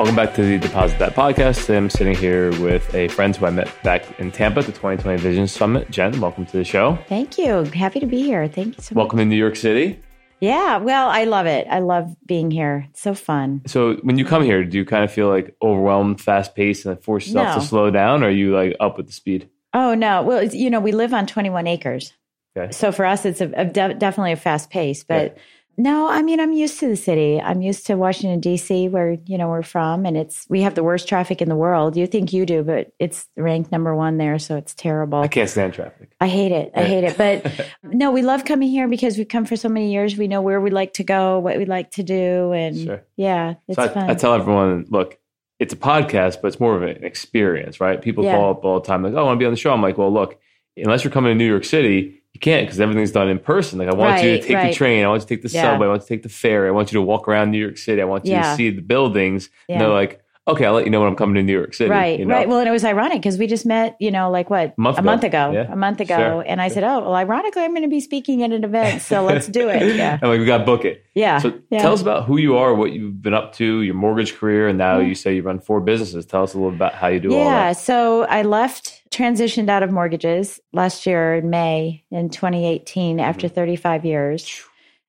Welcome back to the Deposit That podcast. Today I'm sitting here with a friend who I met back in Tampa at the 2020 Vision Summit. Jen, welcome to the show. Thank you. Happy to be here. Thank you so much. Welcome to New York City. Yeah, well, I love it. I love being here. It's so fun. So when you come here, do you kind of feel like overwhelmed, fast paced, and force yourself No. to slow down, or are you like up with the speed? Oh, no. Well, it's, you know, we live on 21 acres. Okay. So for us, it's a, a de- definitely a fast pace. But no, I mean, I'm used to the city. I'm used to Washington, D.C., where, you know, we're from. And it's, we have the worst traffic in the world. You think you do, but it's ranked number one there. So it's terrible. I can't stand traffic. I hate it. I hate it. But no, we love coming here because we've come for so many years. We know where we like to go, what we like to do. And Sure. yeah, it's so I, fun. I tell everyone, look, it's a podcast, but it's more of an experience, right? People Yeah. call up all the time, like, "Oh, I want to be on the show." I'm like, "Well, look, unless you're coming to New York City, you can't because everything's done in person. Like, I want you to Right, take the train, I want you to take the Yeah. subway, I want you to take the ferry, I want you to walk around New York City, I want you Yeah. to see the buildings." And Yeah. they're like, "Okay, I'll let you know when I'm coming to New York City." Right, you know? right. Well, and it was ironic because we just met, you know, like what Month a ago. month ago, Yeah. a month ago, Sure. and I said, "Oh, well, ironically, I'm going to be speaking at an event, so let's do it." Yeah, and like, we got to book it. yeah. So yeah. tell us about who you are, what you've been up to, your mortgage career, and now Yeah. you say you run four businesses. Tell us a little bit about how you do all yeah, so I left, transitioned out of mortgages last year in May in 2018 after Mm-hmm. 35 years.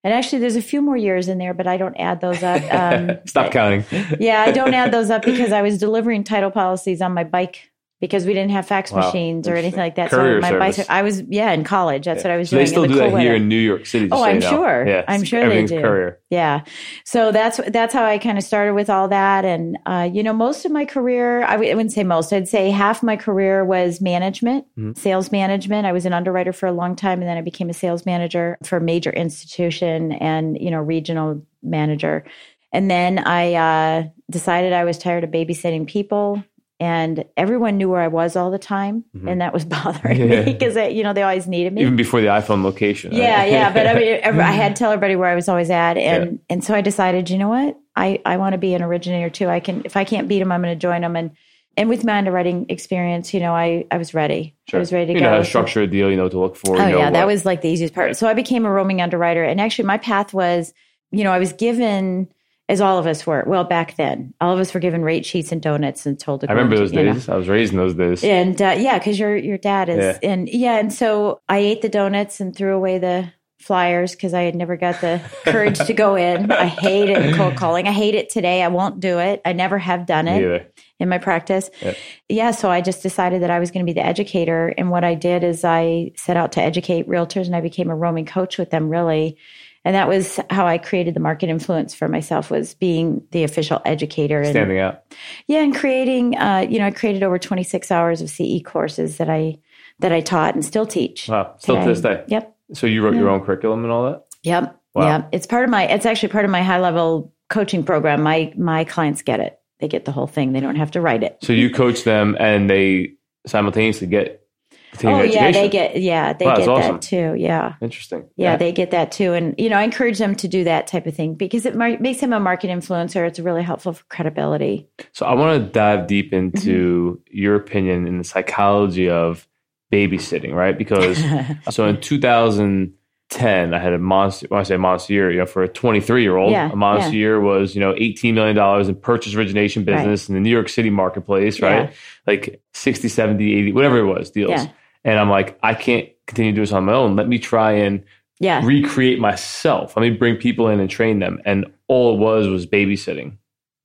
And actually, there's a few more years in there, but I don't add those up. Um, Stop counting. yeah, I don't add those up because I was delivering title policies on my bike because we didn't have fax Wow, machines or anything like that. Courier so my service. bicycle, I was yeah in college. That's what I was so doing. they still the do cool that here in New York City. Oh, I'm sure. Yeah, I'm sure they do. courier. Yeah. So that's that's how I kind of started with all that, and uh, you know, most of my career, I w- I wouldn't say most, I'd say half my career was management, Mhm. sales management. I was an underwriter for a long time, and then I became a sales manager for a major institution and you know regional manager. And then I uh, decided I was tired of babysitting people. And everyone knew where I was all the time, Mhm. and that was bothering Yeah. me because you know they always needed me. Even before the iPhone location. Yeah, right? yeah. But I mean, I had to tell everybody where I was always at, and and so I decided, you know what, I I want to be an originator too. I can if I can't beat them, I'm going to join them. And and with my underwriting experience, you know, I I was ready. Sure. I was ready to you go. know how to structure a deal. You know to look for. Oh you know yeah, that was like the easiest part. So I became a roaming underwriter, and actually, my path was, you know, I was given. As all of us were, well, back then, all of us were given rate sheets and donuts and told to. Go. I remember those you know, days. I was raised in those days. and uh, yeah, because your your dad is, Yeah. and yeah, and so I ate the donuts and threw away the flyers because I had never got the courage to go in. I hate it cold calling. I hate it today. I won't do it. I never have done it in my practice. Yep. Yeah, so I just decided that I was going to be the educator, and what I did is I set out to educate realtors, and I became a roaming coach with them. Really. And that was how I created the market influence for myself was being the official educator and Standing out. yeah, and creating, uh, you know, I created over 26 hours of CE courses that I that I taught and still teach. Wow. Still to this day. Yep, So you wrote your own curriculum and all that? yep, Wow. yep. It's part of my. It's actually part of my high level coaching program. My my clients get it. They get the whole thing. They don't have to write it. So you coach them and they simultaneously get continuing oh yeah, they get yeah they Wow, get awesome. that too. Yeah. Interesting. Yeah, they get that too, and you know, I encourage them to do that type of thing because it mar- makes them a market influencer. It's really helpful for credibility. So I want to dive deep into Mm-hmm. your opinion in the psychology of babysitting, right? Because so in 2010, I had a monster. When I say monster year, you know, for a 23 year old, Yeah, a monster yeah. year was you know 18 million dollars in purchase origination Right. business in the New York City marketplace, right? Yeah. Like 60, 70, 80, whatever it was, deals. And I'm like, I can't continue to do this on my own. Let me try and yeah, recreate myself. Let me bring people in and train them. And all it was was babysitting.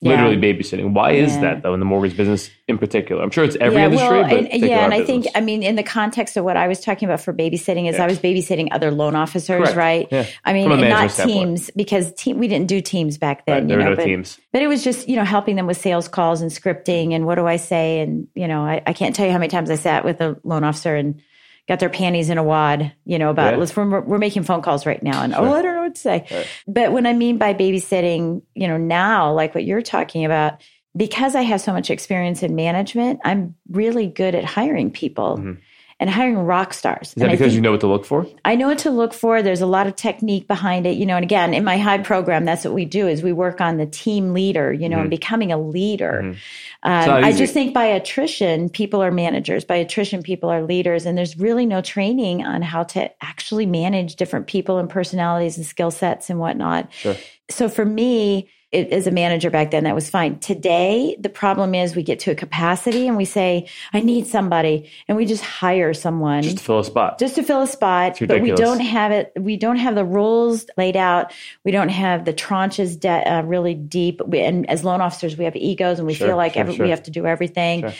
Yeah. Literally babysitting. Why is Yeah. that though in the mortgage business in particular? I'm sure it's every yeah, industry, well, but and, yeah, and I think. I mean in the context of what I was talking about for babysitting is. I was babysitting other loan officers, Correct. right? Yeah. I mean, From a and management not standpoint. teams because team we didn't do teams back then, Right, you there know. are no but, teams. but it was just you know helping them with sales calls and scripting and what do I say and you know I, I can't tell you how many times I sat with a loan officer and got their panties in a wad, you know, about Yeah. let's we're, we're making phone calls right now and Sure. oh I don't know what to say. Right. But when I mean by babysitting, you know, now like what you're talking about, because I have so much experience in management, I'm really good at hiring people. Mhm. And hiring rock stars. Is that because you know what to look for? I know what to look for. There's a lot of technique behind it, you know. And again, in my high program, that's what we do: is we work on the team leader, you know, and becoming a leader. Mhm. Um, I just think by attrition, people are managers. By attrition, people are leaders, and there's really no training on how to actually manage different people and personalities and skill sets and whatnot. Sure. So for me, it, as a manager back then, that was fine. Today, the problem is we get to a capacity and we say, I need somebody. And we just hire someone Just to fill a spot. just to fill a spot, but we don't have it. We don't have the rules laid out. We don't have the tranches de- uh, really deep. We, and as loan officers, we have egos, and we Sure, feel like sure, every, sure. we have to do everything.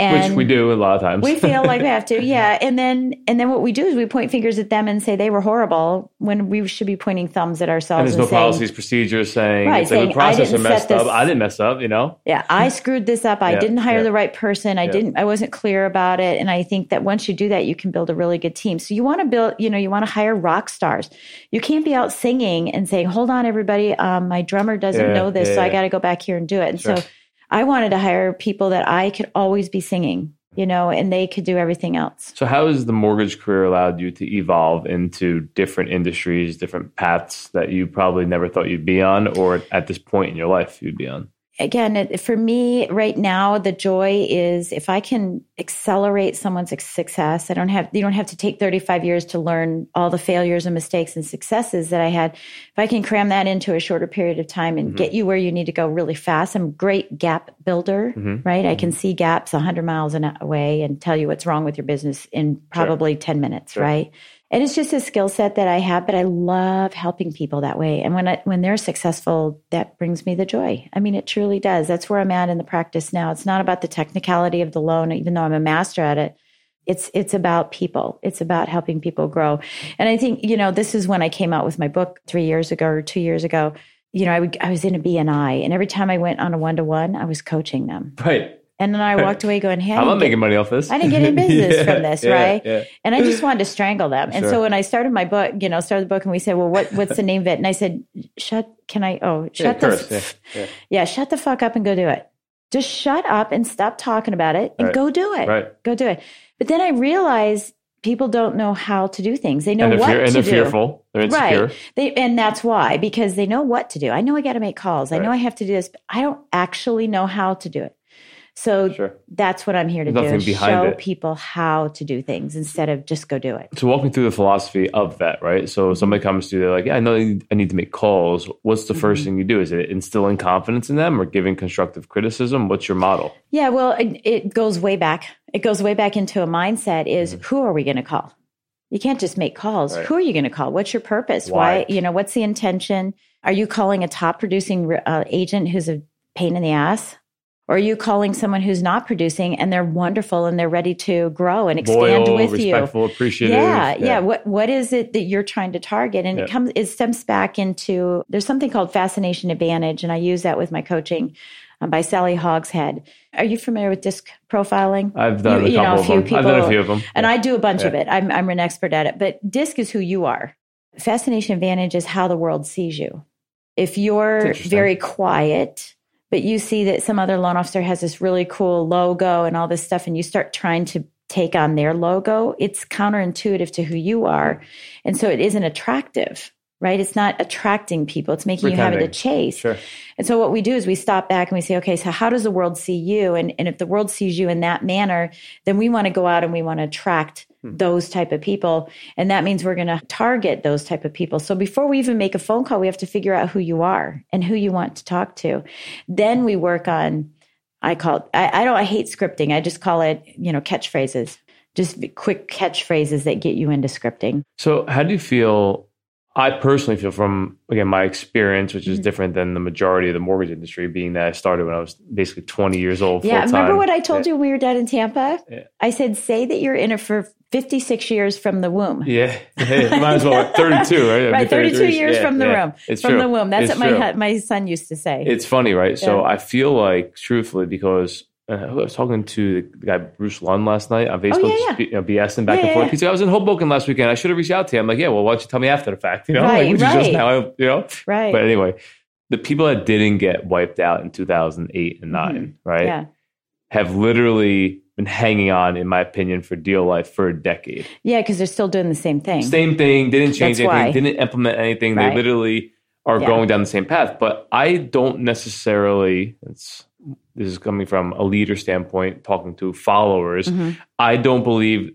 And Which we do a lot of times. we feel like we have to, yeah. And then and then what we do is we point fingers at them and say they were horrible when we should be pointing thumbs at ourselves. and there's and, no saying, policies, procedures saying Right, it's like saying, the I processor didn't messed up. I didn't mess up, you know? Yeah, I screwed this up. I Yeah, didn't hire yeah. the right person. I Yeah. didn't I wasn't clear about it. And I think that once you do that, you can build a really good team. So you want to build, you know, you want to hire rock stars. You can't be out singing and saying, "Hold on everybody, um, my drummer doesn't know this, so I got to go back here and do it." And Sure. so I wanted to hire people that I could always be singing, you know, and they could do everything else. So, how has the mortgage career allowed you to evolve into different industries, different paths that you probably never thought you'd be on, or at this point in your life you'd be on? Again, it, for me right now, the joy is if I can accelerate someone's success. I don't have you don't have to take 35 years to learn all the failures and mistakes and successes that I had. If I can cram that into a shorter period of time and get you where you need to go really fast, I'm a great gap builder, Mhm. right? I can see gaps 100 miles away and tell you what's wrong with your business in probably 10 minutes, Sure. right? And it's just a skill set that I have, but I love helping people that way. And when I, when they're successful, that brings me the joy. I mean, it truly does. That's where I'm at in the practice now. It's not about the technicality of the loan, even though I'm a master at it. It's it's about people. It's about helping people grow. And I think you know this is when I came out with my book three years ago or two years ago. You know, I would I was in a BNI, and every time I went on a one to one, I was coaching them. Right. And then I walked away going, "Hey, I'm not making money off this. I didn't get any business Yeah, from this, yeah, right? Yeah. And I just wanted to strangle them. And Sure. so when I started my book, you know, started the book and we said, well, what, what's the name of it? And I said, shut, can I, oh, shut the, f- yeah, shut the fuck up and go do it. Just shut up and stop talking about it and Right. go do it. Right. Go do it. But then I realized people don't know how to do things. They know And what fear, and they're do. fearful. They're insecure. Right. They, and that's why, because they know what to do. I know I got to make calls. I know I have to do this, but I don't actually know how to do it. So Sure. that's what I'm here to Nothing do: show it. people how to do things instead of just go do it. So walk me through the philosophy of that, right? So somebody comes to you, they're like, "Yeah, I know I need to make calls." What's the first Mhm. thing you do? Is it instilling confidence in them or giving constructive criticism? What's your model? Yeah, well, it, it goes way back. It goes way back into a mindset: is who are we going to call? You can't just make calls. Mm-hmm. Right. Who are you going to call? What's your purpose? Why? You know, what's the intention? Are you calling a top producing uh, agent who's a pain in the ass? Or are you calling someone who's not producing and they're wonderful and they're ready to grow and expand Loyal, with you? respectful, appreciative. Yeah, yeah, What what is it that you're trying to target? And Yeah. it comes it stems back into there's something called fascination advantage, and I use that with my coaching um, by Sally Hogshead. Are you familiar with disc profiling? I've done You- a you know, couple a of few them. I've done a people- few of them. And I do a bunch of it. I'm I'm an expert at it. But disc is who you are. Fascination advantage is how the world sees you. If you're very quiet, but you see that some other loan officer has this really cool logo and all this stuff, and you start trying to take on their logo, it's counterintuitive to who you are. And so it isn't attractive, right? It's not attracting people. It's making you have it to chase. Sure. And so what we do is we stop back and we say, okay, so how does the world see you? And, and if the world sees you in that manner, then we want to go out and we want to attract Hmm. those type of people. And that means we're going to target those type of people. So before we even make a phone call, we have to figure out who you are and who you want to talk to. Then we work on, I call it, I, I don't, I hate scripting. I just call it, you know, catchphrases, just quick catchphrases that get you into scripting. So, how do you feel? I personally feel from again my experience, which is Mhm. different than the majority of the mortgage industry, being that I started when I was basically 20 years old. Yeah. full-time. Remember what I told you when we were down in Tampa? Yeah. I said, say that you're in it for 56 years from the womb. Yeah, Hey, might as well. 32, right? Right, 32 years Yeah, from the yeah. womb. It's from true. the womb. That's It's what my true. my son used to say. It's funny, right? So I feel like, truthfully, because uh, I was talking to the guy Bruce Lund last night on Facebook, Oh, yeah, yeah. you know, BSing back Yeah, and forth. yeah. He's like, I was in Hoboken last weekend. I should have reached out to him. I'm like, yeah, well, why don't you tell me after the fact? You know, Right, like, you just now, you know? right. But anyway, the people that didn't get wiped out in 2008 and 9, right, Mm-hmm. yeah. have literally been hanging on, in my opinion, for deal life for a decade. Yeah, because they're still doing the same thing. Same thing, didn't change That's anything, why. didn't implement anything. They literally are going down the same path. But I don't necessarily, it's, this is coming from a leader standpoint, talking to followers. Mhm. I don't believe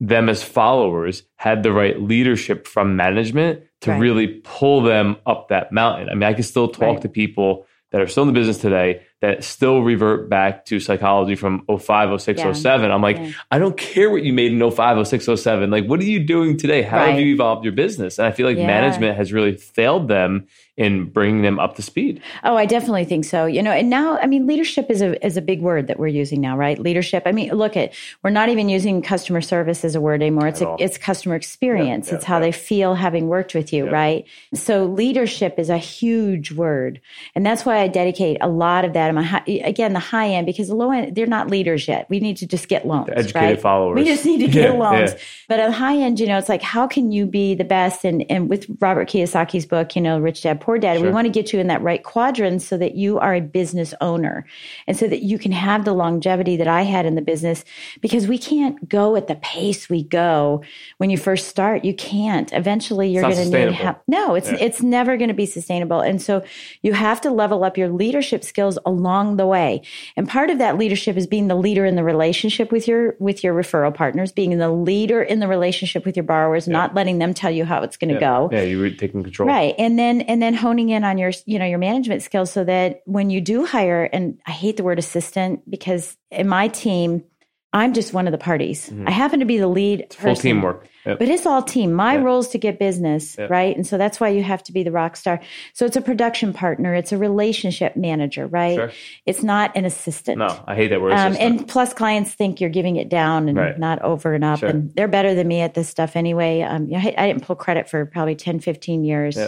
them as followers had the right leadership from management to Right. really pull them up that mountain. I mean, I can still talk Right. to people that are still in the business today that still revert back to psychology from 05, 06, Yeah. 07. I'm like, Yeah. I don't care what you made in 05, 06, 07. Like, what are you doing today? How have you evolved your business? And I feel like Yeah. management has really failed them in bringing them up to speed. Oh, I definitely think so. You know, and now, I mean, leadership is a is a big word that we're using now, right? Leadership. I mean, look at we're not even using customer service as a word anymore. It's a, it's customer experience. Yeah, it's how yeah. they feel having worked with you, Yeah. right? So leadership is a huge word, and that's why I dedicate a lot of that. in my high, again, the high end because the low end they're not leaders yet. We need to just get loans, The educated right? followers. We just need to get Yeah, loans. yeah. But on the high end, you know, it's like how can you be the best? And and with Robert Kiyosaki's book, you know, Rich Dad Poor Dad, we want to get you in that right quadrant so that you are a business owner and so that you can have the longevity that I had in the business because we can't go at the pace we go when you first start. You can't. Eventually you're going to need help. No, it's Yeah. it's never going to be sustainable. And so you have to level up your leadership skills along the way. And part of that leadership is being the leader in the relationship with your with your referral partners, being the leader in the relationship with your borrowers, not letting them tell you how it's going to Yeah. go. Yeah, you were taking control. Right. And then and then honing in on your you know your management skills so that when you do hire and I hate the word assistant because in my team I'm just one of the parties. I happen to be the lead Mm-hmm. Full person. teamwork. Yep. But it's all team. My role is to get business, Yeah. right? And so that's why you have to be the rock star. So it's a production partner, it's a relationship manager, right? Sure. It's not an assistant. No, I hate that word. Um, and plus, clients think you're giving it down and Right. not over and up. Sure. And they're better than me at this stuff anyway. Um, I, I didn't pull credit for probably 10, 15 years.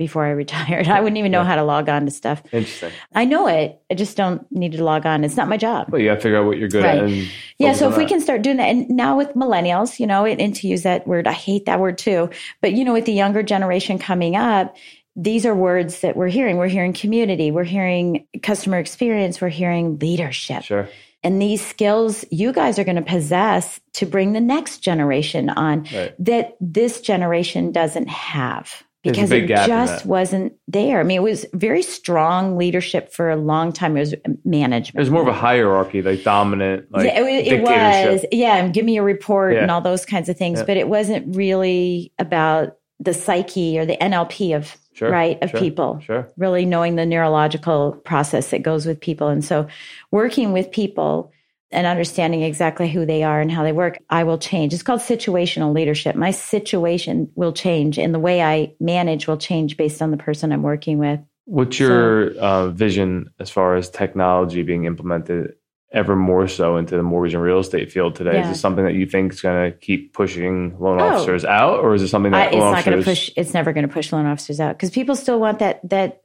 Before I retired. I wouldn't even know Yeah. how to log on to stuff. Interesting. I know it. I just don't need to log on. It's not my job. Well, you got to figure out what you're good Right. at. And Yeah, so if we can start doing that, and now with millennials, you know, and, and to use that word, I hate that word too, but you know, with the younger generation coming up, these are words that we're hearing. We're hearing community, we're hearing customer experience, we're hearing leadership. Sure. And these skills you guys are going to possess to bring the next generation on Right. that this generation doesn't have. Because it just wasn't there. I mean, it was very strong leadership for a long time. It was uh, management. It was more of a hierarchy, like dominant, like Yeah, it, it was, yeah, and give me a report and all those kinds of things. Yeah. But it wasn't really about the psyche or the NLP of Sure, right of sure, people. Sure. Really knowing the neurological process that goes with people, and so working with people and understanding exactly who they are and how they work, I will change. It's called situational leadership. My situation will change, and the way I manage will change based on the person I'm working with. What's your uh, vision as far as technology being implemented ever more so into the mortgage and real estate field today? Is this something that you think is going to keep pushing loan Oh. officers out, or is it something I, that it's loan not going to push. It's never going to push loan officers out because people still want that that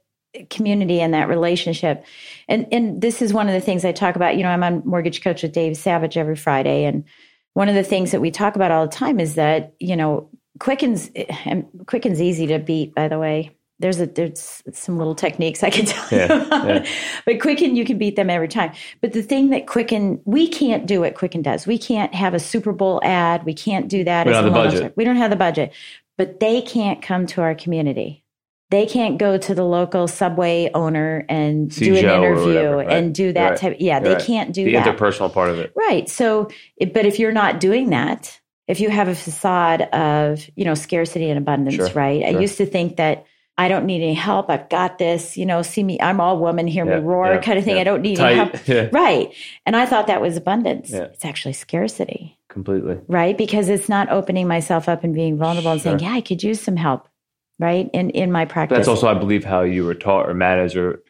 community and that relationship. And and this is one of the things I talk about. You know, I'm on Mortgage Coach with Dave Savage every Friday, and one of the things that we talk about all the time is that you know Quicken's and Quicken's easy to beat. By the way, there's a there's some little techniques I can tell Yeah, you about. yeah. But Quicken, you can beat them every time. But the thing that Quicken, we can't do what Quicken does. We can't have a Super Bowl ad. We can't do that. We don't have the budget. officer. We don't have the budget. But they can't come to our community. They can't go to the local subway owner and do an or interview whatever, right. and do that Right. type. Yeah, they Right. can't do the that. interpersonal part of it. Right. So, but if you're not doing that, if you have a facade of, you know, scarcity and abundance, Sure, right? I used to think that I don't need any help. I've got this, you know, see me, I'm all woman, hear Yeah, me roar yeah, kind of thing. yeah. I don't need Tight, any help. Right. And I thought that was abundance. It's actually scarcity, Completely. right? Because it's not opening myself up and being vulnerable and saying, yeah, I could use some help, right? In in my practice. That's also, I believe, how you were taught or managed or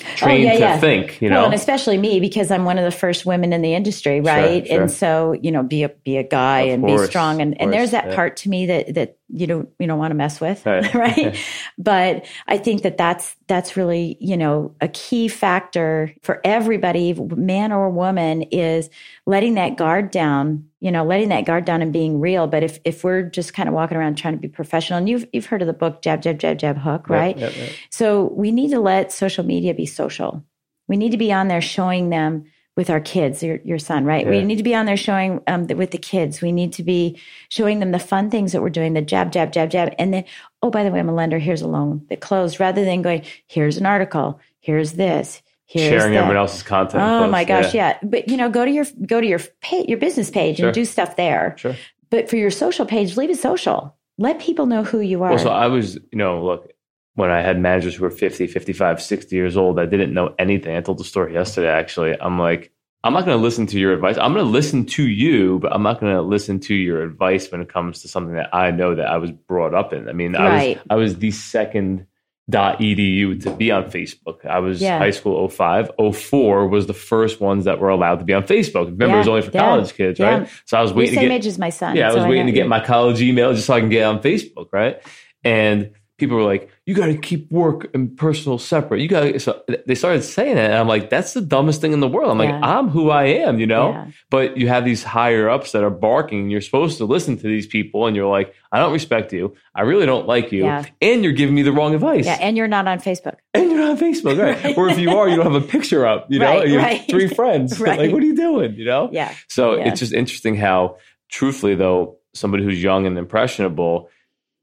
oh, trained Oh, yeah, to yeah. think. You well, know, and especially me because I'm one of the first women in the industry, right? sure. And so, you know, be a be a guy Of and course, be strong, and, and there's that yeah. part to me that that you don't you don't want to mess with, Right. right? but I think that that's that's really you know a key factor for everybody, man or woman, is letting that guard down. You know, letting that guard down and being real. But if if we're just kind of walking around trying to be professional, and you've you've heard of the book Jab Jab Jab Jab Hook, right? Yep. So we need to let social media be social. We need to be on there showing them with our kids, your, your son, right? We need to be on there showing um, the, with the kids. We need to be showing them the fun things that we're doing, the jab, jab, jab, jab. And then, oh, by the way, I'm a lender. Here's a loan that closed rather than going, here's an article. Here's this. Here's Sharing that. everyone else's content. Oh posts, my gosh, yeah. But you know, go to your go to your page, your business page Sure. and do stuff there. Sure. But for your social page, leave it social. let people know who you are. Well, so I was, you know, look, when I had managers who were 50, 55, 60 years old, I didn't know anything. I told the story yesterday, actually. I'm like, I'm not going to listen to your advice. I'm going to listen to you, but I'm not going to listen to your advice when it comes to something that I know that I was brought up in. I mean, I was I was the second edu to be on Facebook. I was Yeah. high school 05. 04 was the first ones that were allowed to be on Facebook. Remember, it was only for yeah, college kids, yeah. right? So I was You're waiting to same get age as my son. yeah, I so was waiting know to get my college email just so I can get on Facebook, right? And people were like, "You got to keep work and personal separate." You got. So they started saying it, and I'm like, "That's the dumbest thing in the world." I'm like, "I'm who I am," you know. Yeah. But you have these higher ups that are barking, and you're supposed to listen to these people, and you're like, "I don't respect you. I really don't like you, Yeah. and you're giving me the wrong advice." Yeah, and you're not on Facebook. and you're not on Facebook, right? Right. or if you are, you don't have a picture up, you know, Right, you have right. three friends. Right. like, what are you doing? You know? Yeah. So Yeah. it's just interesting how, truthfully, though, somebody who's young and impressionable,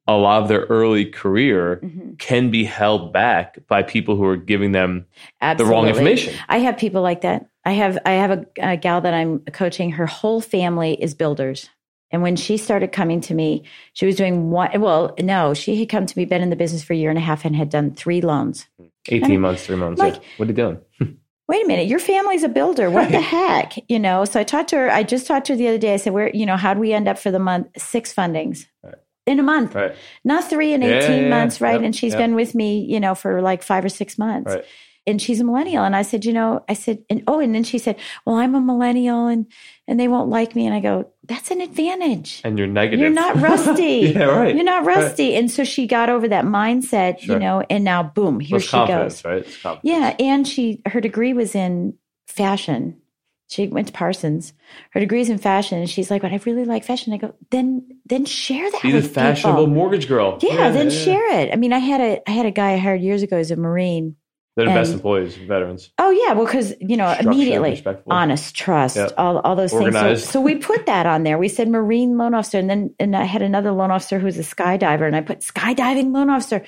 a lot of their early career Mhm. can be held back by people who are giving them Absolutely. the wrong information. I have people like that. I have I have a, a gal that I'm coaching. Her whole family is builders. And when she started coming to me, she was doing one. Well, no, she had come to me, been in the business for a year and a half, and had done three loans. 18 months, three months. like- yeah. What are you doing? Wait a minute, your family's a builder. What the heck? You know, so I talked to her. I just talked to her the other day. I said, Where, you know, how do we end up for the month? Six fundings Right. In a month, Right. not three and 18 yeah, yeah. months, right? Yep, And she's yep. been with me, you know, for like five or six months. Right. And she's a millennial. And I said, you know, I said, and oh, and then she said, well, I'm a millennial and, and they won't like me. And I go, that's an advantage. And you're negative. You're not rusty. yeah, right. You're not Right. rusty. And so she got over that mindset, Sure. you know, and now boom, here it's she goes. right? It's. Yeah, and she her degree was in fashion. She went to Parsons. Her degree's in fashion, and she's like, "But I really like fashion." I go, "Then, then share that Be the fashionable people." mortgage girl. Yeah, then yeah. share it. I mean, I had a I had a guy I hired years ago as a Marine. They're the best employees, veterans. Oh yeah, well, because you know immediately honest, trust, Yep. all all those Organized. things. So, so we put that on there. We said Marine loan officer, and then and I had another loan officer who's a skydiver, and I put skydiving loan officer.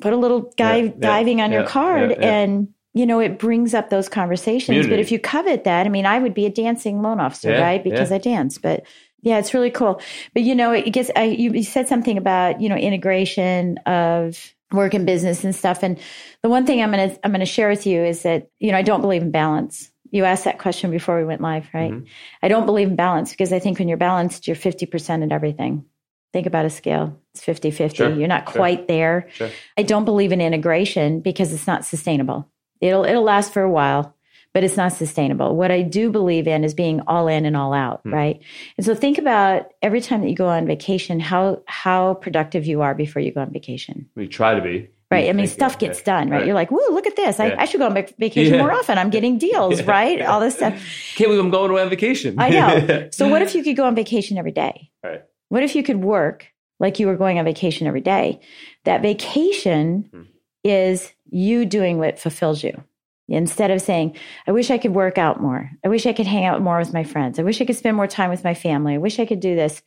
Put a little guy Yeah, yeah, diving on your card, yeah, yeah. and you know it brings up those conversations. But if you covet that, I mean, I would be a dancing loan officer, Yeah, right? Because yeah. I dance, but. Yeah, it's really cool. But you know, it gets. I, you, you said something about you know integration of work and business and stuff. And the one thing I'm gonna I'm gonna share with you is that you know I don't believe in balance. You asked that question before we went live, right? Mhm. I don't believe in balance because I think when you're balanced, you're 50% in everything. Think about a scale. It's 50 50. Sure, You're not sure. quite there. Sure. I don't believe in integration because it's not sustainable. It'll it'll last for a while, but it's not sustainable. What I do believe in is being all in and all out, Hmm. right? And so think about every time that you go on vacation, how how productive you are before you go on vacation. We try to be. Right. I mean, stuff gets done, right? Right. You're like, woo, look at this. I, Yeah. I should go on vacation Yeah. more often. I'm getting deals, Yeah. right? All this stuff. Can't believe I'm going away on vacation. I know. So what if you could go on vacation every day? Right. What if you could work like you were going on vacation every day? That vacation Hmm. Is you doing what fulfills you. Instead of saying, I wish I could work out more. I wish I could hang out more with my friends. I wish I could spend more time with my family. I wish I could do this.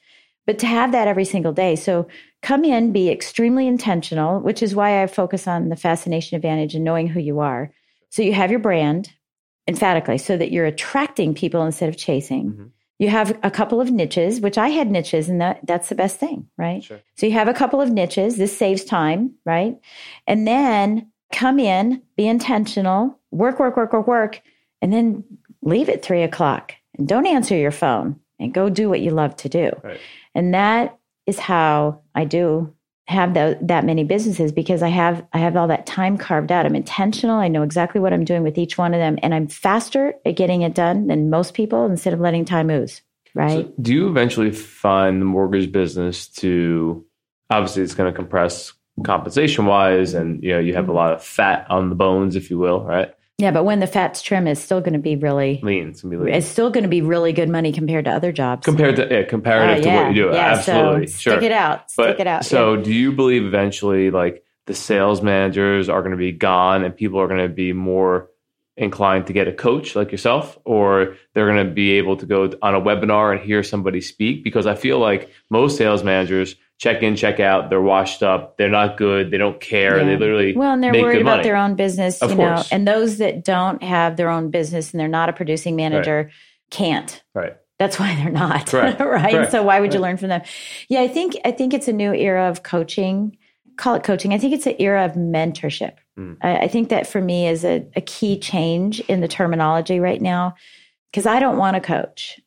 But to have that every single day. So come in, be extremely intentional, which is why I focus on the fascination advantage and knowing who you are. So you have your brand emphatically so that you're attracting people instead of chasing. Mhm. You have a couple of niches, which I had niches, and that, that's the best thing, right? Sure. So you have a couple of niches. This saves time, right? And then come in, be intentional, work, work, work, work, work, and then leave at three o'clock and don't answer your phone and go do what you love to do. Right. And that is how I do have tho- that many businesses because I have I have all that time carved out. I'm intentional. I know exactly what I'm doing with each one of them, and I'm faster at getting it done than most people instead of letting time ooze. Right? So do you eventually find the mortgage business to obviously it's going to compress compensation wise and you know you have Mm-hmm. a lot of fat on the bones if you will right yeah, but when the fat's trim, it's still going to be really. lean it's be lean It's still going to be really good money compared to other jobs. compared to yeah, comparative Uh, to what you do yeah, absolutely So sure Stick it out. but Stick it out. so yeah. do you believe eventually like the sales managers are going to be gone and people are going to be more inclined to get a coach like yourself or they're going to be able to go on a webinar and hear somebody speak because i feel like most sales managers check in check out they're washed up they're not good they don't care Yeah. they literally Well, and they're make worried about money. their own business, Of you know. And those that don't have their own business and they're not a producing manager can't. right That's why they're not. Correct. right. Correct. So why would you learn from them? Yeah, I think I think it's a new era of coaching. Call it coaching. I think it's an era of mentorship. Mm. I, I think that for me is a, a key change in the terminology right now. Because I don't want a coach.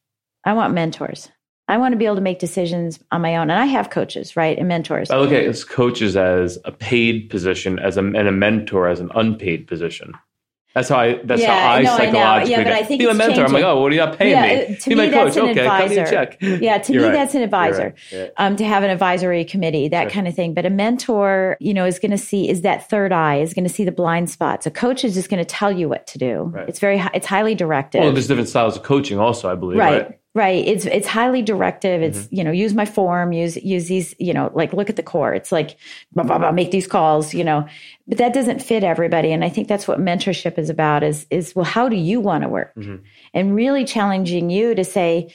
I want mentors. I want to be able to make decisions on my own. And I have coaches, right? And mentors. I look at as coaches as a paid position, as a and a mentor as an unpaid position. That's how I. That's Yeah, how I I know, I psychologically. Yeah, but I think be a mentor. I'm like, changing. oh, what are you not paying Yeah, me? uh, to be me, my coach. an okay, cut me a advisor. check. Yeah, to You're me, right. that's an advisor. right. Um, to have an advisory committee, that Sure. kind of thing. But a mentor, you know, is going to see is that third eye, is going to see the blind spots. A coach is just going to tell you what to do. Right. It's very, it's highly directive. Well, there's different styles of coaching, also. I believe. right, Right. It's it's highly directive. It's Mm-hmm. you know, use my form, use use these, you know, like look at the core. It's like blah blah blah, make these calls, you know. But that doesn't fit everybody, and I think that's what mentorship is about. Is is well, how do you want to work, Mhm. and really challenging you to say.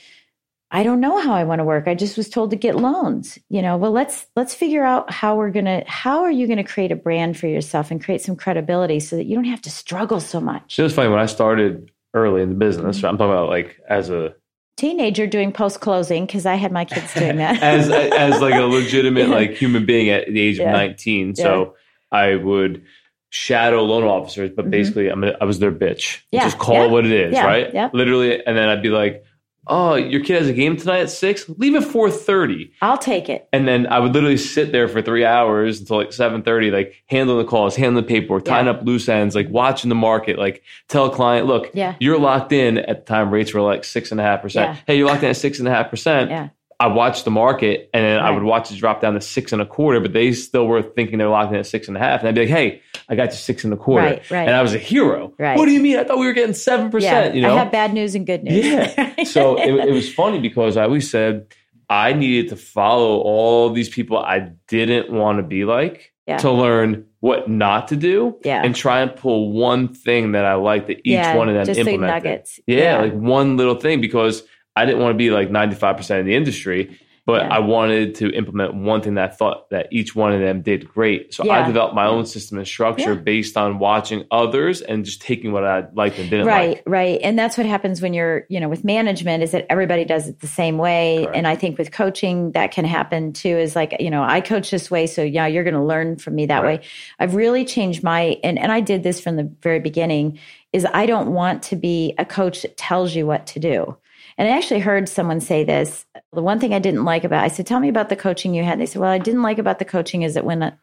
I don't know how I want to work. I just was told to get loans. You know, well let's let's figure out how we're going to how are you going to create a brand for yourself and create some credibility so that you don't have to struggle so much. It was funny when I started early in the business. Mm-hmm. I'm talking about like as a Teenager doing post closing because I had my kids doing that. as as like a legitimate like human being at the age Yeah. of 19. So I would shadow loan officers, but Mhm. basically I'm a, I was their bitch. Yeah, Just call yeah, it what it is, yeah, right? yeah. Literally, and then I'd be like, "Oh, your kid has a game tonight at six. Leave at 4.30. I'll take it. And then I would literally sit there for three hours until like seven thirty, like handling the calls, handling the paperwork, tying Yeah. up loose ends, like watching the market, like tell a client, look, Yeah. you're locked in at the time rates were like six and a half percent. Hey, you're locked in at six and a half percent. Yeah. I watched the market and then I would watch it drop down to six and a quarter, but they still were thinking they're locked in at six and a half. And I'd be like, hey, I got you six and a quarter. Right, right. And I was a hero. Right. What do you mean? I thought we were getting 7%, Yeah. you know? I have bad news and good news. Yeah. so it, it was funny because I always said I needed to follow all these people I didn't want to be like Yeah. to learn what not to do Yeah. and try and pull one thing that I like that each Yeah, one of them just implemented. nuggets. Yeah, Yeah. like one little thing because I didn't want to be like 95% of the industry, but Yeah. I wanted to implement one thing that I thought that each one of them did great. So I developed my own system and structure Yeah. based on watching others and just taking what I liked and didn't right like. right and that's what happens when you're you know with management is that everybody does it the same way Correct. and i think with coaching that can happen too is like you know i coach this way so yeah you're going to learn from me that Right. way i've really changed my and, and i did this from the very beginning is i don't want to be a coach that tells you what to do and I actually heard someone say this. The one thing I didn't like about, I said, "Tell me about the coaching you had." And They said, "Well, I didn't like about the coaching is that when uh,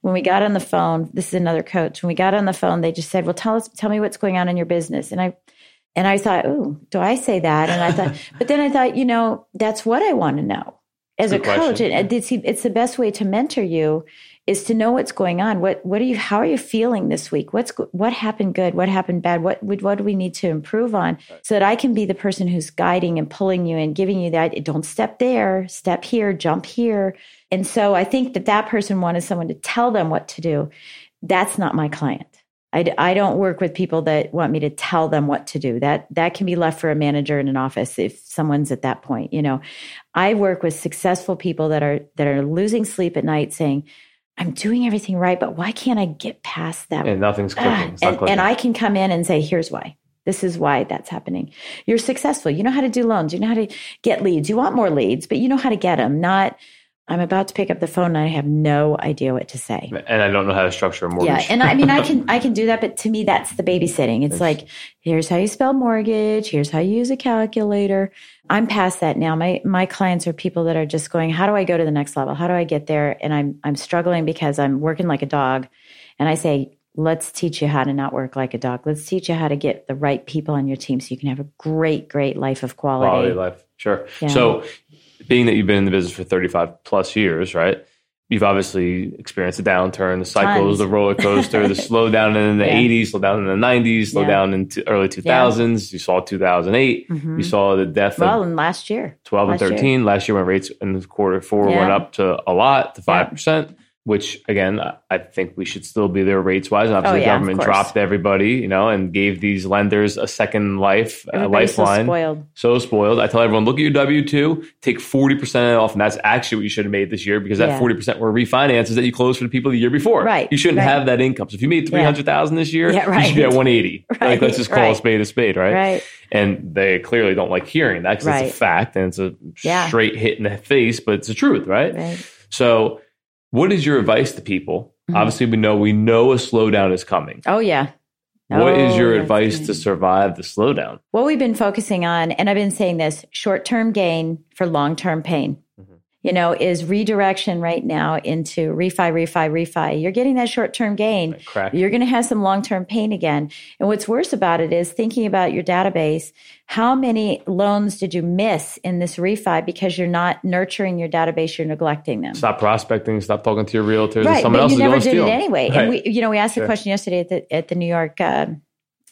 when we got on the phone, this is another coach. When we got on the phone, they just said, "Well, tell us, tell me what's going on in your business." And I and I thought, "Ooh, do I say that?" And I thought, but then I thought, you know, that's what I want to know as a Good coach. question. And uh, it's it's the best way to mentor you is to know what's going on. What what are you? How are you feeling this week? What's what happened good? What happened bad? What what do we need to improve on so that I can be the person who's guiding and pulling you and giving you that. Don't step there, step here, jump here. And so I think that that person wanted someone to tell them what to do. That's not my client. I, I don't work with people that want me to tell them what to do. That that can be left for a manager in an office if someone's at that point. You know, I work with successful people that are that are losing sleep at night, saying, "I'm doing everything right, but why can't I get past that And nothing's clicking. Ah, not and, clicking. and I can come in and say, here's why. This is why that's happening. You're successful. You know how to do loans. You know how to get leads. You want more leads, but you know how to get them. Not, I'm about to pick up the phone and I have no idea what to say. and I don't know how to structure a mortgage. Yeah, and I mean, I can I can do that, but to me, that's the babysitting. It's like, here's how you spell mortgage. Here's how you use a calculator. I'm past that now. My my clients are people that are just going, how do I go to the next level? How do I get there? And I'm I'm struggling because I'm working like a dog, and I say, let's teach you how to not work like a dog. Let's teach you how to get the right people on your team so you can have a great great life of quality. quality life. Sure. Yeah. So, being that you've been in the business for 35 plus years, right? You've obviously experienced the downturn, the cycles, Tons. the roller coaster, the slowdown in the Yeah. 80s, slowdown in the 90s, slowdown Yeah. down into early 2000s. You saw 2008. Mhm. You saw the death Well, of and last year, 12 and last year. 13. Last year, when rates in the quarter four Yeah. went up to a lot, to 5%. Which again, I- think we should still be there rates wise. Obviously, Oh, yeah, of government dropped everybody, you know, and gave these lenders a second life, a so lifeline. spoiled. So spoiled. I tell everyone, look at your W two, take forty percent off, and that's actually what you should have made this year because that Yeah. forty percent were refinances that you closed for the people the year before. Right, You shouldn't right. have that income. So if you made three hundred thousand this year, Yeah, you should be at one eighty. Like Right, let's just call right. a spade a spade, right? Right. And they clearly don't like hearing that because Right. it's a fact and it's a Yeah. straight hit in the face, but it's the truth, right? Right. So, what is your advice to people? Mhm. Obviously, we know we know a slowdown is coming. Oh yeah. What is Oh, your advice good. to survive the slowdown? What we've been focusing on, and I've been saying this short term gain for long term pain. You know, is redirection right now into refi, refi, refi. You're getting that short term gain. Crack. You're going to have some long term pain again. And what's worse about it is thinking about your database. How many loans did you miss in this refi because you're not nurturing your database? You're neglecting them. Stop prospecting. Stop talking to your realtors. and right, someone but else you is never going did steal it anyway. Right. And we, you know, we asked Sure. the question yesterday at the at the New York. Uh,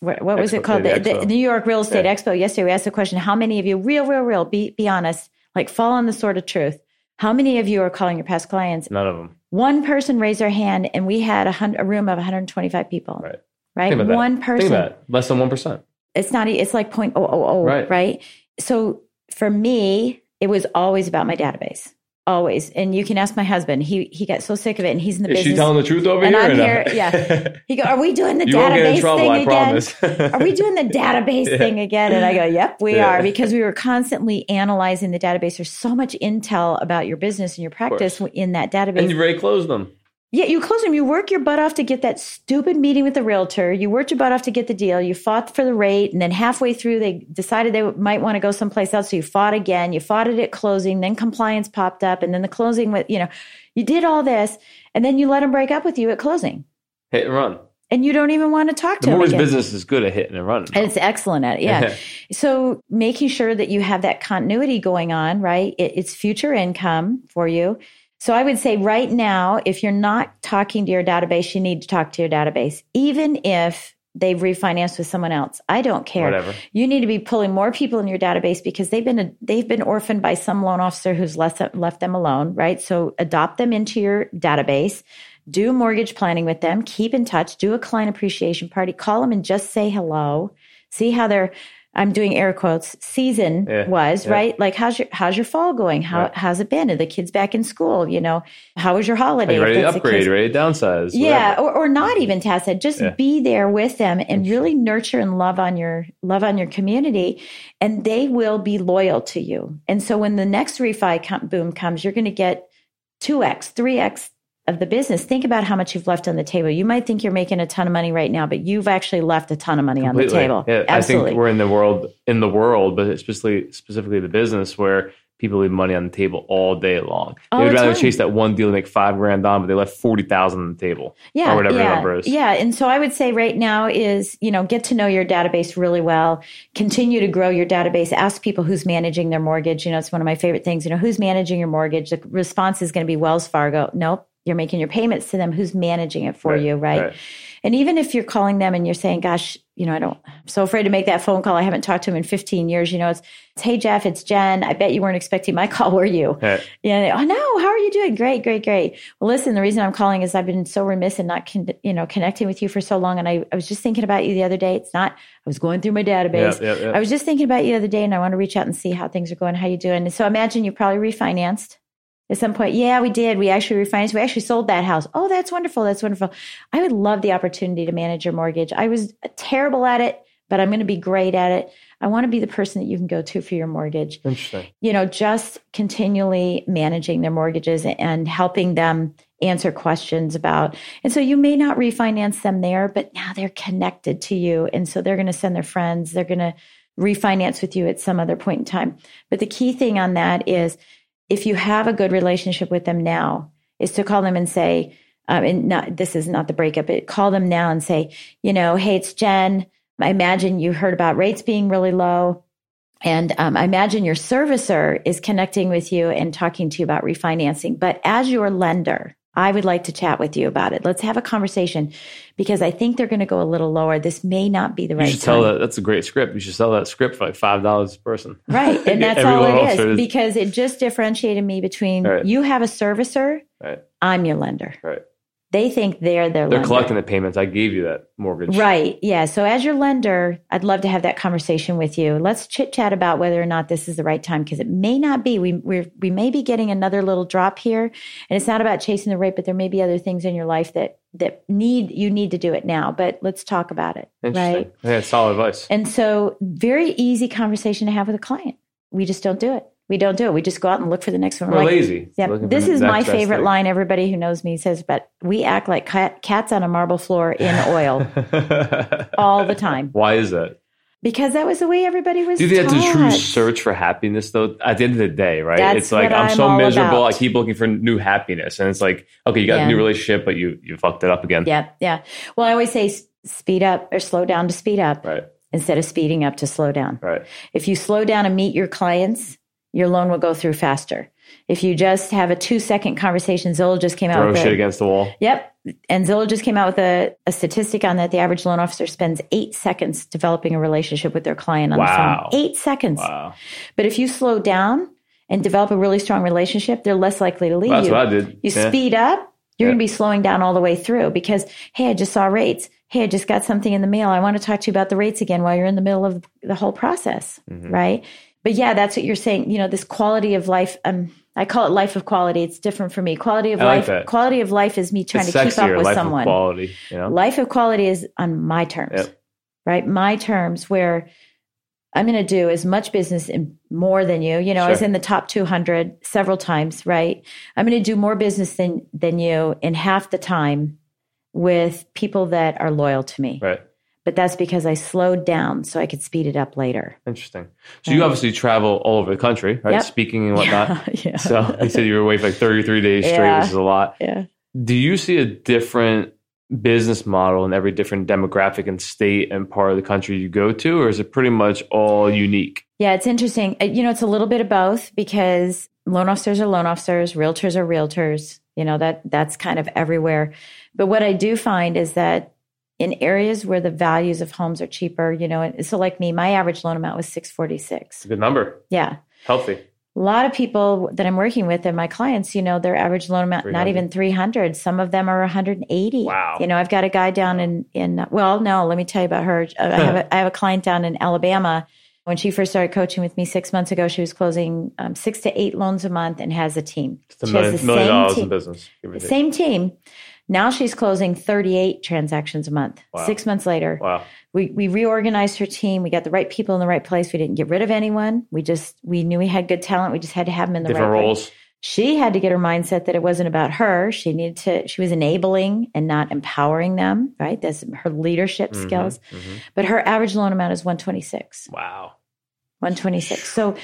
what, what was Expo- it called? yeah, the the. New York Real Estate Yeah. Expo. Yesterday, we asked the question: How many of you, real, real, real, be be honest, like fall on the sword of truth? How many of you are calling your past clients? None of them. One person raised their hand, and we had a, hundred, a room of 125 people. Right. Right. That. One Think person. Less than one percent. It's not. It's like point oh oh oh. Right. Right. So for me, it was always about my database. Always. And you can ask my husband. He he got so sick of it, and he's in the Is business. she telling the truth over And here? I'm or no? here- yeah. He go, are we doing the you won't get in database trouble. thing I again? Are we doing the database Yeah. thing again? And I go, yep, we Yeah. are, because we were constantly analyzing the database. There's so much intel about your business and your practice in that database, and you've close them. Yeah, you close them. You work your butt off to get that stupid meeting with the realtor. You worked your butt off to get the deal. You fought for the rate, and then halfway through, they decided they might want to go someplace else. So you fought again. You fought it at closing. Then compliance popped up, and then the closing with you know, you did all this, and then you let them break up with you at closing, Hit and run. and you don't even want to talk to The them again. business is good at hitting and running. And it's excellent at it. Yeah. So making sure that you have that continuity going on, right? It, it's future income for you. So I would say right now, if you're not talking to your database, you need to talk to your database, even if they've refinanced with someone else. I don't care. Whatever. You need to be pulling more people in your database because they've been they've been orphaned by some loan officer who's left left them alone, right? So adopt them into your database. Do mortgage planning with them. Keep in touch. Do a client appreciation party. Call them and just say hello. See how their I'm doing air quotes season Yeah, was yeah. right. Like how's your how's your fall going? How Right. how's it been? Are the kids back in school? You know how was your holiday? ready to upgrade? Ready to downsize? Yeah, or, or not mm-hmm. even task it. Just Yeah. be there with them and really nurture and love on your love on your community, and they will be loyal to you. And so when the next refi com- boom comes, you're going to get two x, three x of the business. Think about how much you've left on the table. You might think you're making a ton of money right now, but you've actually left a ton of money on the table. Yeah, I think we're in the world in the world, but especially specifically the business where people leave money on the table all day long. All they oh, would the rather time. chase that one deal and make five grand on, but they left forty thousand on the table. yeah, or whatever the number is. Yeah, and so I would say right now is you know get to know your database really well. Continue to grow your database. Ask people who's managing their mortgage. You know, it's one of my favorite things. You know, who's managing your mortgage? The response is going to be Wells Fargo. Nope, you're making your payments to them. Who's managing it for Right, you, right? right. And even if you're calling them and you're saying, "Gosh, you know, I don't, I'm so afraid to make that phone call. I haven't talked to him in 15 years." You know, it's, it's "Hey Jeff, it's Jen. I bet you weren't expecting my call, were you?" Yeah. Yeah. Oh no, how are you doing? Great, great, great. Well, listen, the reason I'm calling is I've been so remiss in not, con- you know, connecting with you for so long, and I, I was just thinking about you the other day. It's not. I was going through my database. Yeah, yeah, yeah. I was just thinking about you the other day, and I want to reach out and see how things are going, how you doing. And so imagine you probably refinanced at some point. Yeah, we did. We actually refinanced. We actually sold that house. Oh, that's wonderful. That's wonderful. I would love the opportunity to manage your mortgage. I was terrible at it, but I'm going to be great at it. I want to be the person that you can go to for your mortgage Interesting. you know, just continually managing their mortgages and helping them answer questions about. And so you may not refinance them there, but now they're connected to you. And so they're going to send their friends, they're going to refinance with you at some other point in time. But the key thing on that is if you have a good relationship with them now, is to call them and say, um, and not, this is not the breakup, but call them now and say, you know, hey, it's Jen. I imagine you heard about rates being really low. And um, I imagine your servicer is connecting with you and talking to you about refinancing. But as your lender, I would like to chat with you about it. Let's have a conversation because I think they're going to go a little lower. This may not be the right. You should time. sell that. That's a great script. You should sell that script for like five dollars a person. Right. And that's all it is because it just differentiated me between Right. you have a servicer Right. I'm your lender. Right. They think they're their They're lender. collecting the payments. I gave you that mortgage. Right. Yeah. So as your lender, I'd love to have that conversation with you. Let's chit chat about whether or not this is the right time because it may not be. We we we may be getting another little drop here, and it's not about chasing the rate, but there may be other things in your life that that need you need to do it now. But let's talk about it. Right. Yeah, solid advice. And so, very easy conversation to have with a client. We just don't do it. We don't do it. We just go out and look for the next one. We're like, lazy. yeah, Looking this is my favorite thing. line. Everybody who knows me says, but we act like cat, cats on a marble floor in oil all the time Why is that? because that was the way everybody was. Do you think that's a true search for happiness, though? At the end of the day, right? That's it's like I'm, I'm so miserable. about. I keep looking for new happiness, and it's like, okay, you got Yeah. a new relationship, but you you fucked it up again. Yeah, yeah. Well, I always say speed up or slow down to speed up Right. instead of speeding up to slow down. Right. If you slow down and meet your clients, your loan will go through faster. If you just have a two second conversation, Zillow just came out Throw with shit a, against the wall. Yep. And Zillow just came out with a, a statistic on that. The average loan officer spends eight seconds developing a relationship with their client on Wow. the phone. Eight seconds. Wow. But if you slow down and develop a really strong relationship, they're less likely to leave That's you. what I did. You Yeah. speed up, you're Yeah. going to be slowing down all the way through because, hey, I just saw rates. Hey, I just got something in the mail. I want to talk to you about the rates again while you're in the middle of the whole process, Mm-hmm. right? But yeah, that's what you're saying. You know, this quality of life. Um, I call it life of quality. It's different for me. Quality of I life. that. Quality of life is me trying It's to keep up with life someone. of quality. You know. Life of quality is on my terms, Yep. right? My terms where I'm going to do as much business in more than you. You know, I was in the top 200 several times, right? I'm going to do more business than than you in half the time with people that are loyal to me. Right. But that's because I slowed down so I could speed it up later. Interesting. So you obviously travel all over the country, right? Yep. Speaking and whatnot. yeah. So you said you were away for like 33 days straight, Yeah. which is a lot. yeah. Do you see a different business model in every different demographic and state and part of the country you go to, or is it pretty much all unique? Yeah, it's interesting. Uh, You know, it's a little bit of both because loan officers are loan officers, realtors are realtors. You know, that that's kind of everywhere. But what I do find is that in areas where the values of homes are cheaper, you know, and so like me, my average loan amount was 646. A good number. Yeah. Healthy. A lot of people that I'm working with and my clients, you know, their average loan amount, not even 300. Some of them are 180. Wow. You know, I've got a guy down in, in, well, no, let me tell you about her. I have a, I have a client down in Alabama. When she first started coaching with me six months ago, she was closing um, six to eight loans a month and has a team. It's a million, the dollars team. in business. give or take. Same team. Now she's closing 38 transactions a month. Wow. Six months later, Wow. we, we reorganized her team. We got the right people in the right place. We didn't get rid of anyone. We just, we knew we had good talent. We just had to have them in the Different right place. roles. She had to get her mindset that it wasn't about her. She needed to, she was enabling and not empowering them, right? That's her leadership Mhm, skills. mhm. But her average loan amount is 126. Wow. 126. So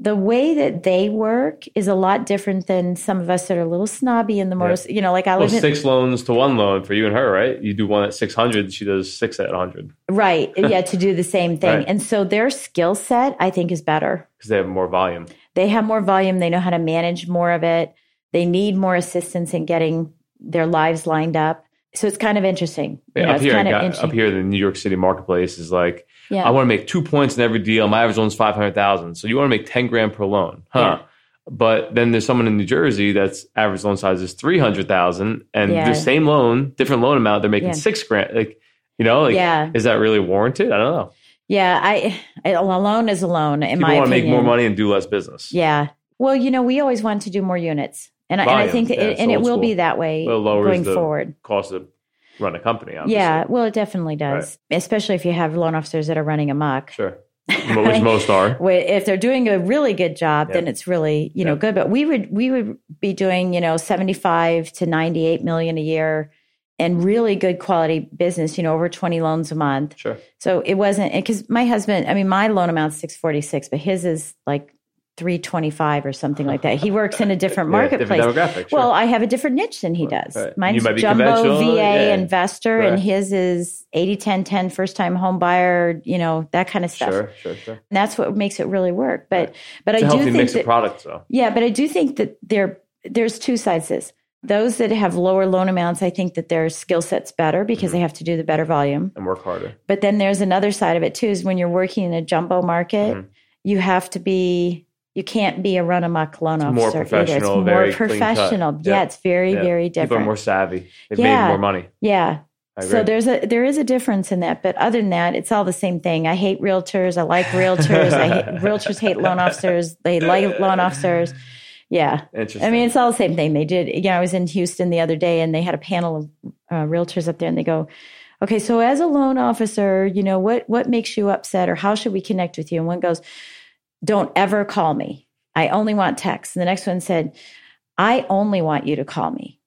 the way that they work is a lot different than some of us that are a little snobby in the more, you know, like I Well, live in, six loans to one loan for you and her, right? You do one at 600, she does six at 100 right. Yeah. To do the same thing. Right. And so their skill set, I think, is better. because they have more volume. They have more volume. They know how to manage more of it. They need more assistance in getting their lives lined up. So it's kind of interesting. You Yeah, know, up it's here, kind of got- interesting. up here, the New York City marketplace is like, yeah. I want to make two points in every deal. My average loan's 500,000. So you want to make 10 grand per loan. Huh. Yeah. But then there's someone in New Jersey that's average loan size is 300,000 and Yeah. the same loan, different loan amount, they're making Yeah. six grand. Like, you know, like, Yeah. is that really warranted? I don't know. yeah. I, I, a loan is a loan, in People my want to make more money and do less business. Yeah. Well, you know, we always want to do more units. And, I, and I think it, and it will be that way Well, it lowers going the forward. Cost to run a company, obviously. Yeah, well, it definitely does, especially if you have loan officers that are running amok. Sure. Which most are. If they're doing a really good job, then it's really you know Yeah. good. But we would we would be doing you know seventy five to ninety eight million a year, and really good quality business. You know, over twenty loans a month. Sure. So it wasn't because my husband. I mean, my loan amount's six forty six, but his is like three twenty five or something like that. He works in a different Yeah, marketplace. Different. Sure. Well, I have a different niche than he does. right. Mine's You might be jumbo VA yeah. investor, and his is 80 10 10 first time home buyer, you know, that kind of stuff. sure, sure, sure. And that's what makes it really work. But Right. but It's I do think that products, though. yeah, but I do think that there there's two sides to this. Those that have lower loan amounts, I think that their skill set's better because Mm-hmm. they have to do the better volume. And work harder. But then there's another side of it too, is when you're working in a jumbo market, Mhm. you have to be You can't be a run amok loan more officer. either. professional, It's more very clean cut. professional. Yeah, it's very, very different. People are more savvy. They've Yeah. made more money. yeah. So there's a there is a difference in that, but other than that, it's all the same thing. I hate realtors. I like realtors. I hate, realtors hate loan officers. They like loan officers. Yeah, Interesting. I mean it's all the same thing. They did. You know, I was in Houston the other day, and they had a panel of uh, realtors up there, and they go, "Okay, so as a loan officer, you know what what makes you upset, or how should we connect with you?" And one goes, "Don't ever call me. I only want text." And the next one said, "I only want you to call me.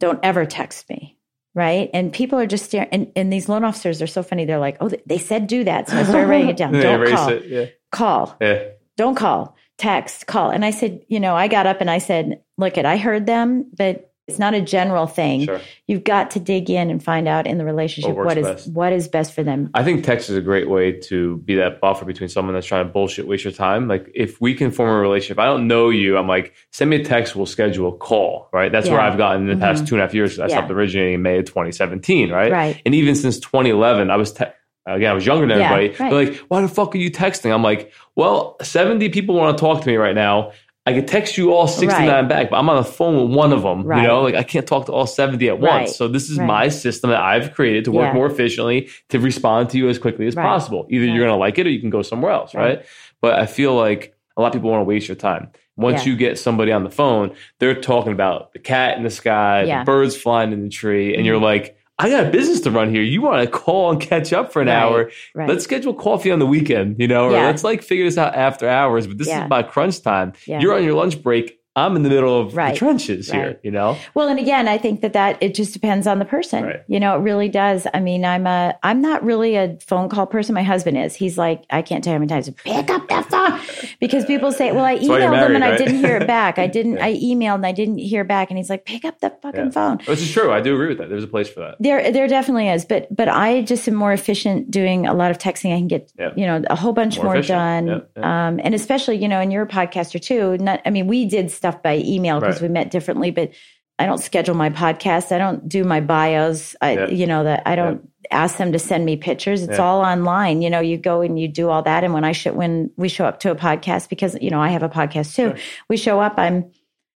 Don't ever text me." Right. And people are just staring. And, and these loan officers are so funny. They're like, oh, they said do that. So I started writing it down. Don't call. it. Yeah. Call. Yeah. Don't call. Text. Call. And I said, you know, I got up and I said, look, it, I heard them, but it's not a general thing. Sure. You've got to dig in and find out in the relationship What what is best. what is best for them. I think text is a great way to be that buffer between someone that's trying to bullshit waste your time. Like if we can form a relationship, I don't know you. I'm like, send me a text, we'll schedule a call, right? That's where I've gotten in the past Mhm. two and a half years. I Yeah. stopped originating in May of 2017, right? Right. And even since 2011, I was te- again, I was younger than Yeah, everybody. right. They're like, why the fuck are you texting? I'm like, well, 70 people want to talk to me right now. I could text you all 69 Right. back, but I'm on the phone with one of them. Right. You know, like I can't talk to all 70 at Right. once. So this is my system that I've created to work Yeah. more efficiently to respond to you as quickly as possible. Either you're going to like it or you can go somewhere else, right? But I feel like a lot of people want to waste your time. Once Yeah. you get somebody on the phone, they're talking about the cat in the sky, the birds flying in the tree, and Mhm. you're like, I got a business to run here. You want to call and catch up for an Right. hour. Right. Let's schedule coffee on the weekend, you know, or Yeah. let's like figure this out after hours. But this Yeah. is my crunch time. Yeah. You're on your lunch break. I'm in the middle of Right. the trenches here, you know? Well, and again, I think that that it just depends on the person. Right. You know, it really does. I mean, I'm a I'm not really a phone call person. My husband is. He's like, I can't tell you how many times pick up that phone because people say, "Well, I That's why you're emailed them and married, I didn't hear it back. I didn't. Yeah. I emailed and I didn't hear back." And he's like, "Pick up the fucking Yeah. phone." Which is true. I do agree with that. There's a place for that. There, there definitely is, but but I just am more efficient doing a lot of texting. I can get Yeah. you know a whole bunch More more, done. Um, and especially you know, and you're a podcaster too. Not, I mean, we did stuff by email because Right. we met differently, but I don't schedule my podcast. I don't do my bios. I, Yeah. you know, that I don't ask them to send me pictures. It's Yeah. all online. You know, you go and you do all that. And when I should, when we show up to a podcast, because you know I have a podcast too, Sure. we show up. I'm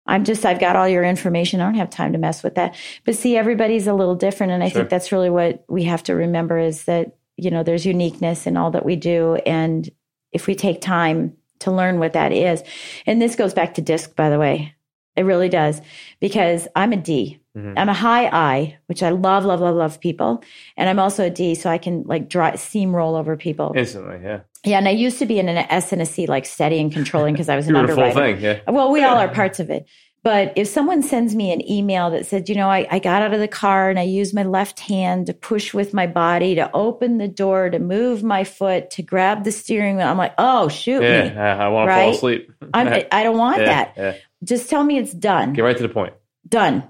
I'm just, I've got all your information. I don't have time to mess with that. But see, everybody's a little different. And I Sure. think that's really what we have to remember is that, you know, there's uniqueness in all that we do. And if we take time to learn what that is, and this goes back to disc, by the way, it really does, because I'm a D. Mhm. I'm a high I, which I love, love, love, love people. And I'm also a D, so I can like draw dry, steamroll over people. Instantly, yeah. Yeah. And I used to be in an S and a C, like steady and controlling because I was an underwriter. thing, yeah. Well, we all are parts of it. But if someone sends me an email that said, you know, I, I got out of the car and I used my left hand to push with my body to open the door, to move my foot, to grab the steering wheel, I'm like, oh, shoot Yeah, me. I, I want to fall Right? asleep. I'm, I don't want Yeah, that. yeah. Just tell me it's done. Get right to the point. Done.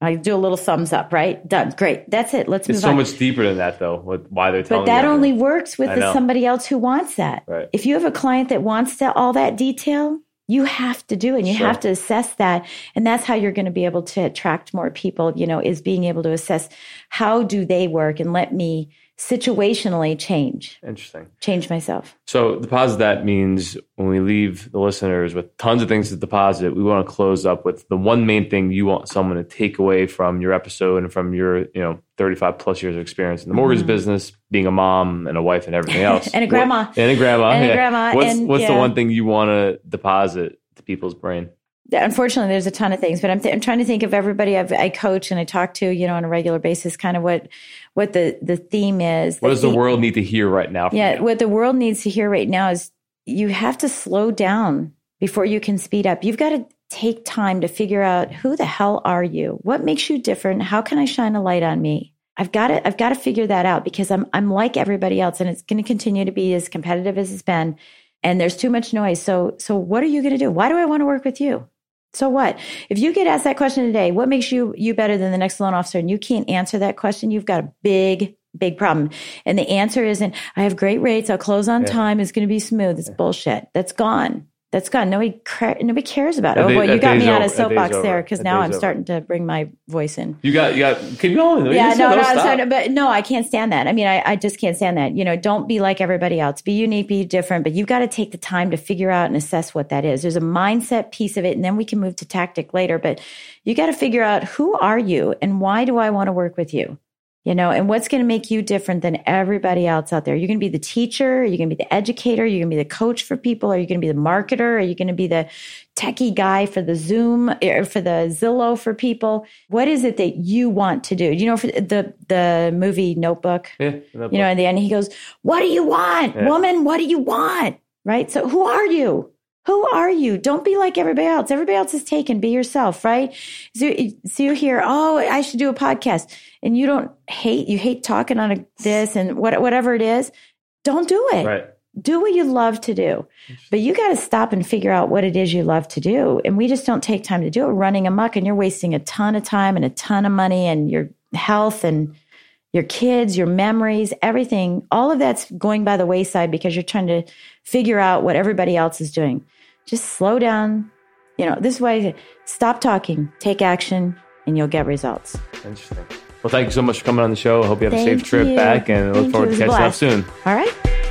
I do a little thumbs up, right? Done. Great. That's it. Let's It's move so on. So much deeper than that, though. With why they're telling but that only works with I the, know. somebody else who wants that. Right. If you have a client that wants that, all that detail, you have to do it and you Sure. have to assess that. And that's how you're going to be able to attract more people, you know, is being able to assess how do they work and let me situationally change, Interesting. change myself. So deposit that means when we leave the listeners with tons of things to deposit, we want to close up with the one main thing you want someone to take away from your episode and from your, you know, 35 plus years of experience in the mortgage Mhm. business, being a mom and a wife and everything else. And a grandma. What- and a grandma. And a grandma, What's, and- what's the one thing you want to deposit to people's brain? Unfortunately, there's a ton of things, but I'm, th- I'm trying to think of everybody I've, I coach and I talk to, you know, on a regular basis, kind of what, what the, the theme is. What does the world need to hear right now? From Yeah, you? what the world needs to hear right now is you have to slow down before you can speed up. You've got to take time to figure out who the hell are you? What makes you different? How can I shine a light on me? I've got to I've got to figure that out because I'm I'm like everybody else and it's going to continue to be as competitive as it's been and there's too much noise. So so what are you going to do? Why do I want to work with you? So what? If you get asked that question today, what makes you you better than the next loan officer and you can't answer that question, you've got a big big problem. And the answer isn't I have great rates, I'll close on Yeah. time, it's going to be smooth. It's bullshit. That's gone. That's gone. Nobody nobody cares about it. Oh boy, you got me out of soapbox there because now I'm over. starting to bring my voice in. You got, you got, keep going. Yeah, no, no, I'm sorry, but no, I can't stand that. I mean, I, I just can't stand that. You know, don't be like everybody else. Be unique, be different, but you've got to take the time to figure out and assess what that is. There's a mindset piece of it, and then we can move to tactic later. But you got to figure out who are you and why do I want to work with you? You know, and what's going to make you different than everybody else out there? You're going to be the teacher, you're you going to be the educator, you're going to be the coach for people, are you going to be the marketer, are you going to be the techie guy for the Zoom or for the Zillow for people? What is it that you want to do? You know, for the the movie Notebook, Yeah, you know, in the end, he goes, What do you want? Yeah. Woman, what do you want? Right? So, who are you? Who are you? Don't be like everybody else. Everybody else is taken. Be yourself, right? So, so you hear, oh, I should do a podcast, and you don't hate, you hate talking on a, this and what, whatever it is. Don't do it. right. Do what you love to do. But you got to stop and figure out what it is you love to do. And we just don't take time to do it running amok, and you're wasting a ton of time and a ton of money and your health and your kids, your memories, everything, all of that's going by the wayside because you're trying to figure out what everybody else is doing. Just slow down. You know, this way, stop talking, take action, and you'll get results. Interesting. Well, thank you so much for coming on the show. I hope you have a Thank safe trip back and I look forward to catching up soon. All right.